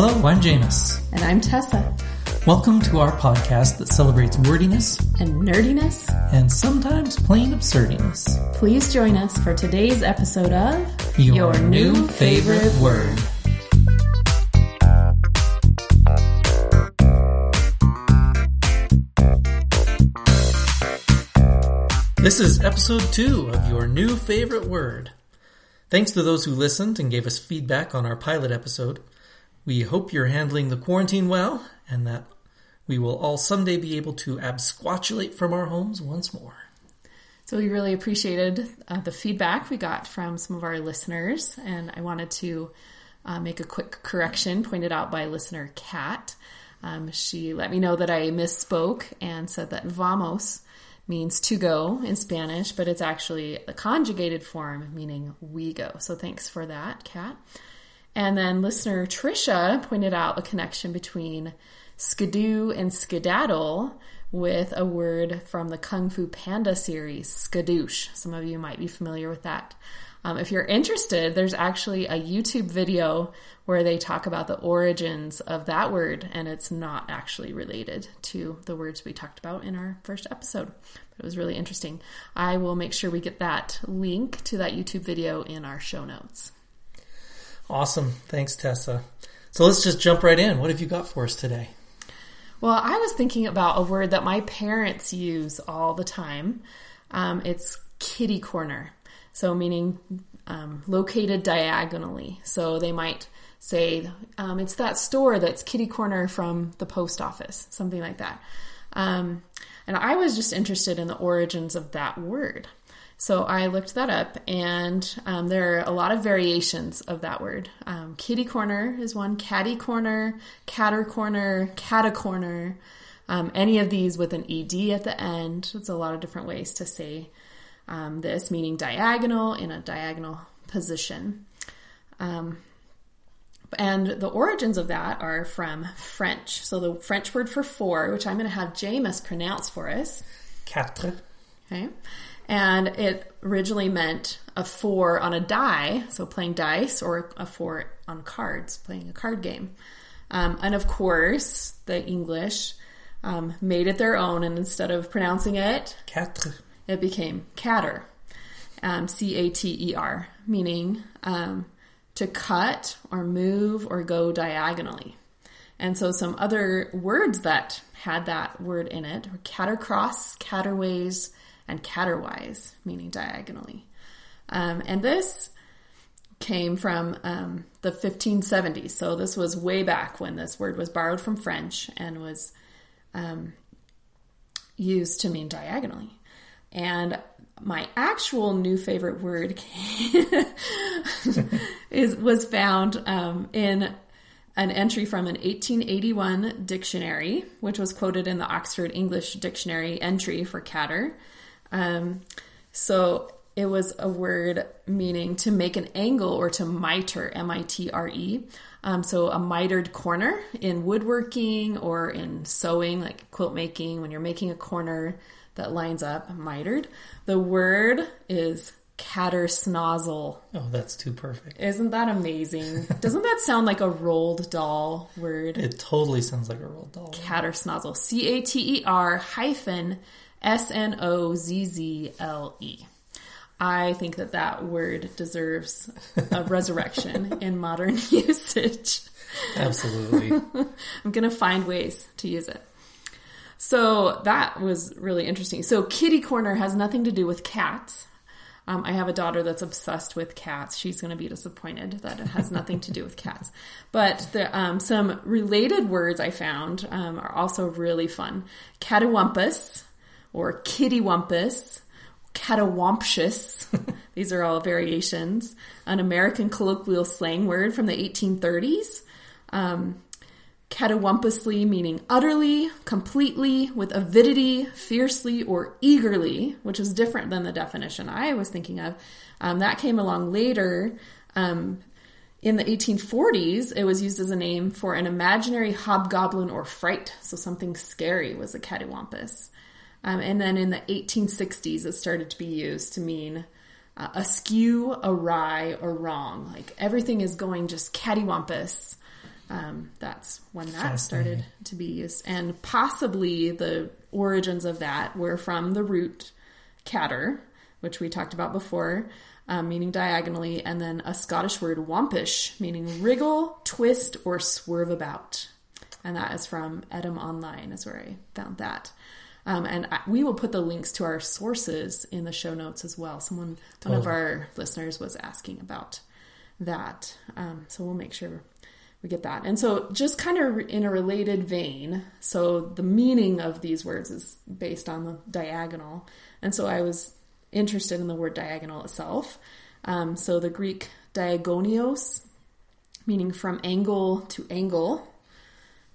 Hello, I'm Jameis. And I'm Tessa. Welcome to our podcast that celebrates wordiness and nerdiness and sometimes plain absurdiness. Please join us for today's episode of Your, Your New Favorite, favorite Word. This is episode two of Your New Favorite Word. Thanks to those who listened and gave us feedback on our pilot episode. We hope you're handling the quarantine well and that we will all someday be able to absquatulate from our homes once more. So we really appreciated uh, the feedback we got from some of our listeners, and I wanted to uh, make a quick correction pointed out by listener Kat. Um, she let me know that I misspoke and said that vamos means to go in Spanish, but it's actually a conjugated form meaning we go. So thanks for that, Kat. And then listener Trisha pointed out a connection between skidoo and skedaddle with a word from the Kung Fu Panda series, skadoosh. Some of you might be familiar with that. Um, if you're interested, there's actually a YouTube video where they talk about the origins of that word, and it's not actually related to the words we talked about in our first episode. But it was really interesting. I will make sure we get that link to that YouTube video in our show notes. Awesome. Thanks, Tessa. So let's just jump right in. What have you got for us today? Well, I was thinking about a word that my parents use all the time. Um, it's kitty corner. So, meaning um, located diagonally. So, they might say, um, it's that store that's kitty corner from the post office, something like that. Um, and I was just interested in the origins of that word. So I looked that up, and um, there are a lot of variations of that word. Um, kitty corner is one, catty corner, catter corner, cata corner. Um, any of these with an ed at the end. It's a lot of different ways to say um, this, meaning diagonal in a diagonal position. Um, and the origins of that are from French. So the French word for four, which I'm going to have Jameis pronounce for us. Quatre. Okay and it originally meant a four on a die, so playing dice, or a four on cards, playing a card game. Um, and of course, the English um, made it their own, and instead of pronouncing it quatre, it became catter, um, C A T E R, meaning um, to cut or move or go diagonally. And so some other words that had that word in it were cattercross, catterways, and caterwise, meaning diagonally. Um, and this came from um, the 1570s. So this was way back when this word was borrowed from French and was um, used to mean diagonally. And my actual new favorite word is was found um, in an entry from an 1881 dictionary, which was quoted in the Oxford English Dictionary entry for catter. Um, so it was a word meaning to make an angle or to mitre, M I T R E. Um, so a mitered corner in woodworking or in sewing, like quilt making, when you're making a corner that lines up, mitered. The word is cattersnozzle. Oh, that's too perfect. Isn't that amazing? Doesn't that sound like a Roald Dahl word? It totally sounds like a Roald Dahl. Cattersnozzle. C A T E R hyphen S N O Z Z L E. I think that that word deserves a resurrection in modern usage. Absolutely. I'm going to find ways to use it. So that was really interesting. So kitty corner has nothing to do with cats. Um, I have a daughter that's obsessed with cats. She's going to be disappointed that it has nothing to do with cats. But the, um, some related words I found um, are also really fun. Catawampus, or kittywampus, catawamptious. These are all variations. An American colloquial slang word from the 1830s. Um, meaning utterly, completely, with avidity, fiercely, or eagerly, which is different than the definition I was thinking of. Um, that came along later. Um, in the 1840s, it was used as a name for an imaginary hobgoblin or fright, so something scary was a cattywampus. Um, and then in the 1860s, it started to be used to mean uh, askew, awry, or wrong. Like everything is going just cattywampus. um, that's when that started to be used. And possibly the origins of that were from the root catter, which we talked about before, um, meaning diagonally, and then a Scottish word wampish, meaning wriggle, twist, or swerve about. And that is from Etymonline, is where I found that. Um, and I, we will put the links to our sources in the show notes as well. Someone, one of our listeners was asking about that. Um, so we'll make sure we get that. And so, just kind of in a related vein, so the meaning of these words is based on the diagonal. And so, I was interested in the word diagonal itself. Um, so, the Greek diagonios, meaning from angle to angle.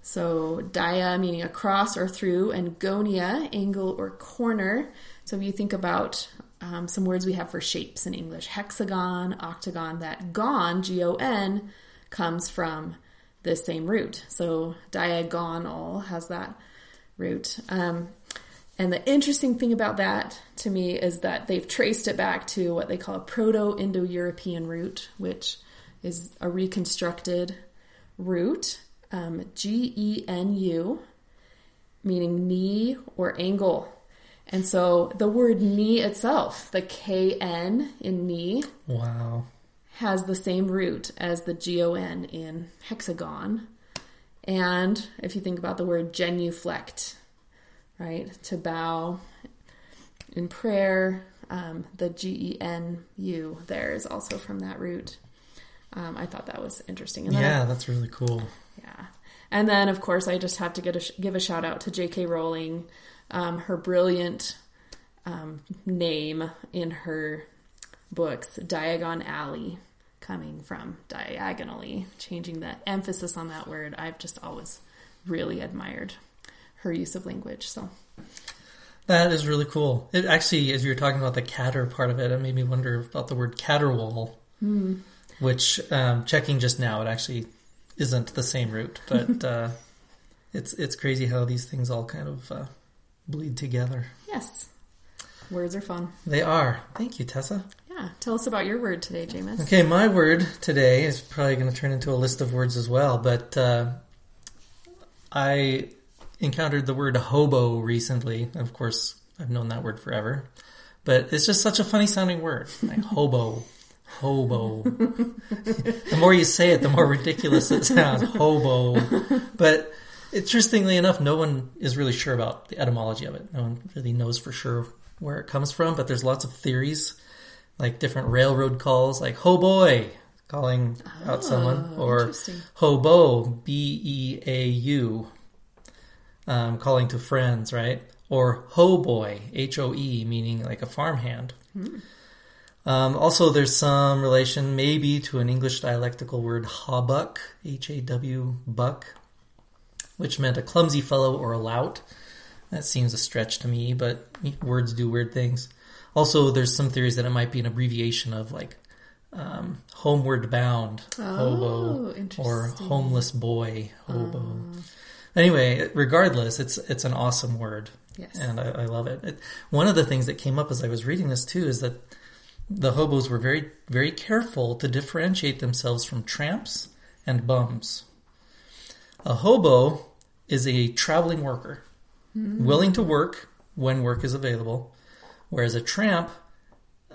So, dia meaning across or through, and gonia, angle or corner. So, if you think about um, some words we have for shapes in English hexagon, octagon, that gon, G O N, comes from the same root. So, diagonal has that root. Um, and the interesting thing about that to me is that they've traced it back to what they call a Proto Indo European root, which is a reconstructed root, um, G E N U, meaning knee or angle. And so the word knee itself, the K N in knee, Wow. has the same root as the G O N in hexagon. And if you think about the word genuflect, right, to bow in prayer, um, the G E N U there is also from that root. Um, I thought that was interesting. Then I- Yeah, that's really cool. yeah. And then, of course, I just have to get a, give a shout out to J.K. Rowling, um, her brilliant um, name in her books, Diagon Alley, coming from diagonally, changing the emphasis on that word. I've just always really admired her use of language. So, That is really cool. It actually, as you were talking about the catter part of it, it made me wonder about the word caterwaul, which um, checking just now, it actually isn't the same root, but uh, it's it's crazy how these things all kind of uh, bleed together. yes, words are fun. They are. Thank you, Tessa. Yeah. Tell us about your word today, Jameis. Okay, my word today is probably going to turn into a list of words as well, but uh, I encountered the word hobo recently. Of course, I've known that word forever, but it's just such a funny sounding word, like hobo. Hobo. the more you say it, the more ridiculous it sounds. Hobo. But interestingly enough, no one is really sure about the etymology of it. No one really knows for sure where it comes from, but there's lots of theories like different railroad calls, like "ho boy," calling out someone, or "hobo," B E A U, um, calling to friends, right? Or "ho boy," H O E, meaning like a farmhand. Um, also, there's some relation maybe to an English dialectical word "hawbuck," H A W buck, which meant a clumsy fellow or a lout. That seems a stretch to me, but words do weird things. Also, there's some theories that it might be an abbreviation of like um, homeward bound, hobo, Oh, or homeless boy, hobo. Anyway, regardless, it's it's an awesome word, Yes. and I, I love it. it. One of the things that came up as I was reading this too is that the hobos were very very careful to differentiate themselves from tramps and bums. A hobo is a traveling worker, willing to work when work is available, whereas a tramp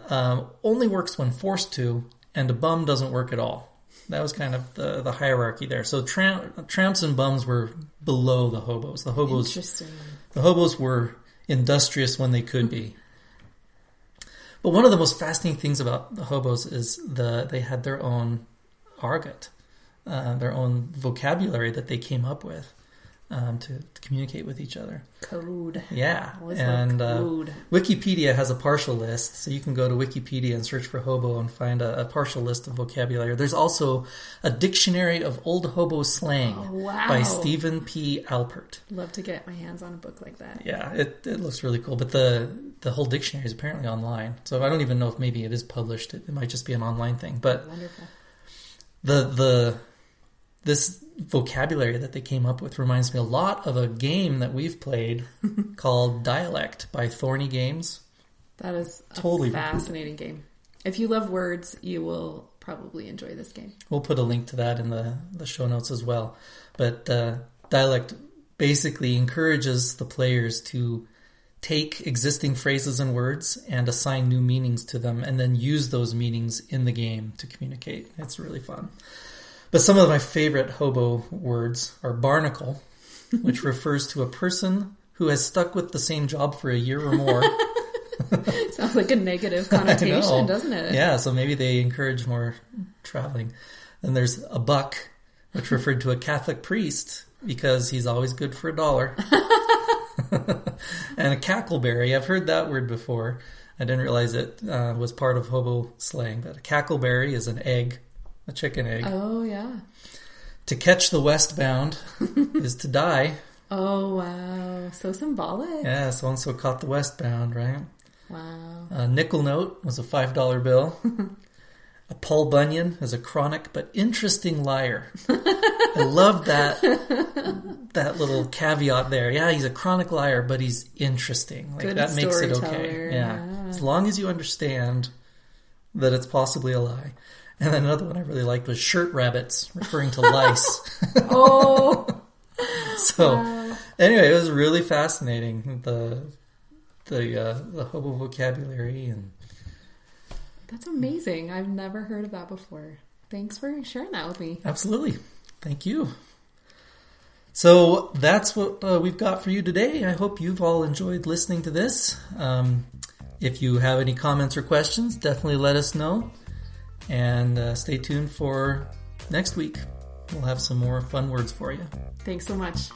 um, only works when forced to, and a bum doesn't work at all. That was kind of the, the hierarchy there. So tramp, tramps and bums were below the hobos. The hobos Interesting. the hobos were industrious when they could be. But one of the most fascinating things about the hobos is the they had their own argot, uh, their own vocabulary that they came up with um, to, to communicate with each other. Code. Yeah, and love uh. Wikipedia has a partial list, so you can go to Wikipedia and search for hobo and find a, a partial list of vocabulary. There's also a dictionary of old hobo slang Oh, wow. by Stephen P. Alpert. Love to get my hands on a book like that. Yeah, it, it looks really cool. But the the whole dictionary is apparently online, so I don't even know if maybe it is published. It, it might just be an online thing. But Wonderful. the the this vocabulary that they came up with reminds me a lot of a game that we've played called Dialect by Thorny Games. That is a Totally. fascinating game. if you love words, you will probably enjoy this game. We'll put a link to that in the, the show notes as well. But uh, dialect basically encourages the players to take existing phrases and words and assign new meanings to them and then use those meanings in the game to communicate. It's really fun. But some of my favorite hobo words are barnacle, which refers to a person who has stuck with the same job for a year or more. Sounds like a negative connotation, doesn't it? Yeah, so maybe they encourage more traveling. Then there's a buck, which referred to a Catholic priest because he's always good for a dollar. and a cackleberry, I've heard that word before. I didn't realize it uh, was part of hobo slang, but a cackleberry is an egg, a chicken egg. Oh, yeah. To catch the westbound is to die. Oh, wow. So symbolic. Yeah, so and so caught the westbound, right? Wow. A nickel note was a $5 bill. a Paul Bunyan is a chronic but interesting liar. I love that that little caveat there. Yeah, he's a chronic liar, but he's interesting. Like Good that makes it okay. Yeah. yeah. As long as you understand that it's possibly a lie. And then another one I really liked was shirt rabbits, referring to lice. Oh, so wow. anyway, it was really fascinating the the uh, the hobo vocabulary and That's amazing. I've never heard of that before. Thanks for sharing that with me. Absolutely. Thank you. So that's what uh, we've got for you today. I hope you've all enjoyed listening to this. Um, if you have any comments or questions, definitely let us know. And uh, stay tuned for next week. We'll have some more fun words for you. Thanks so much.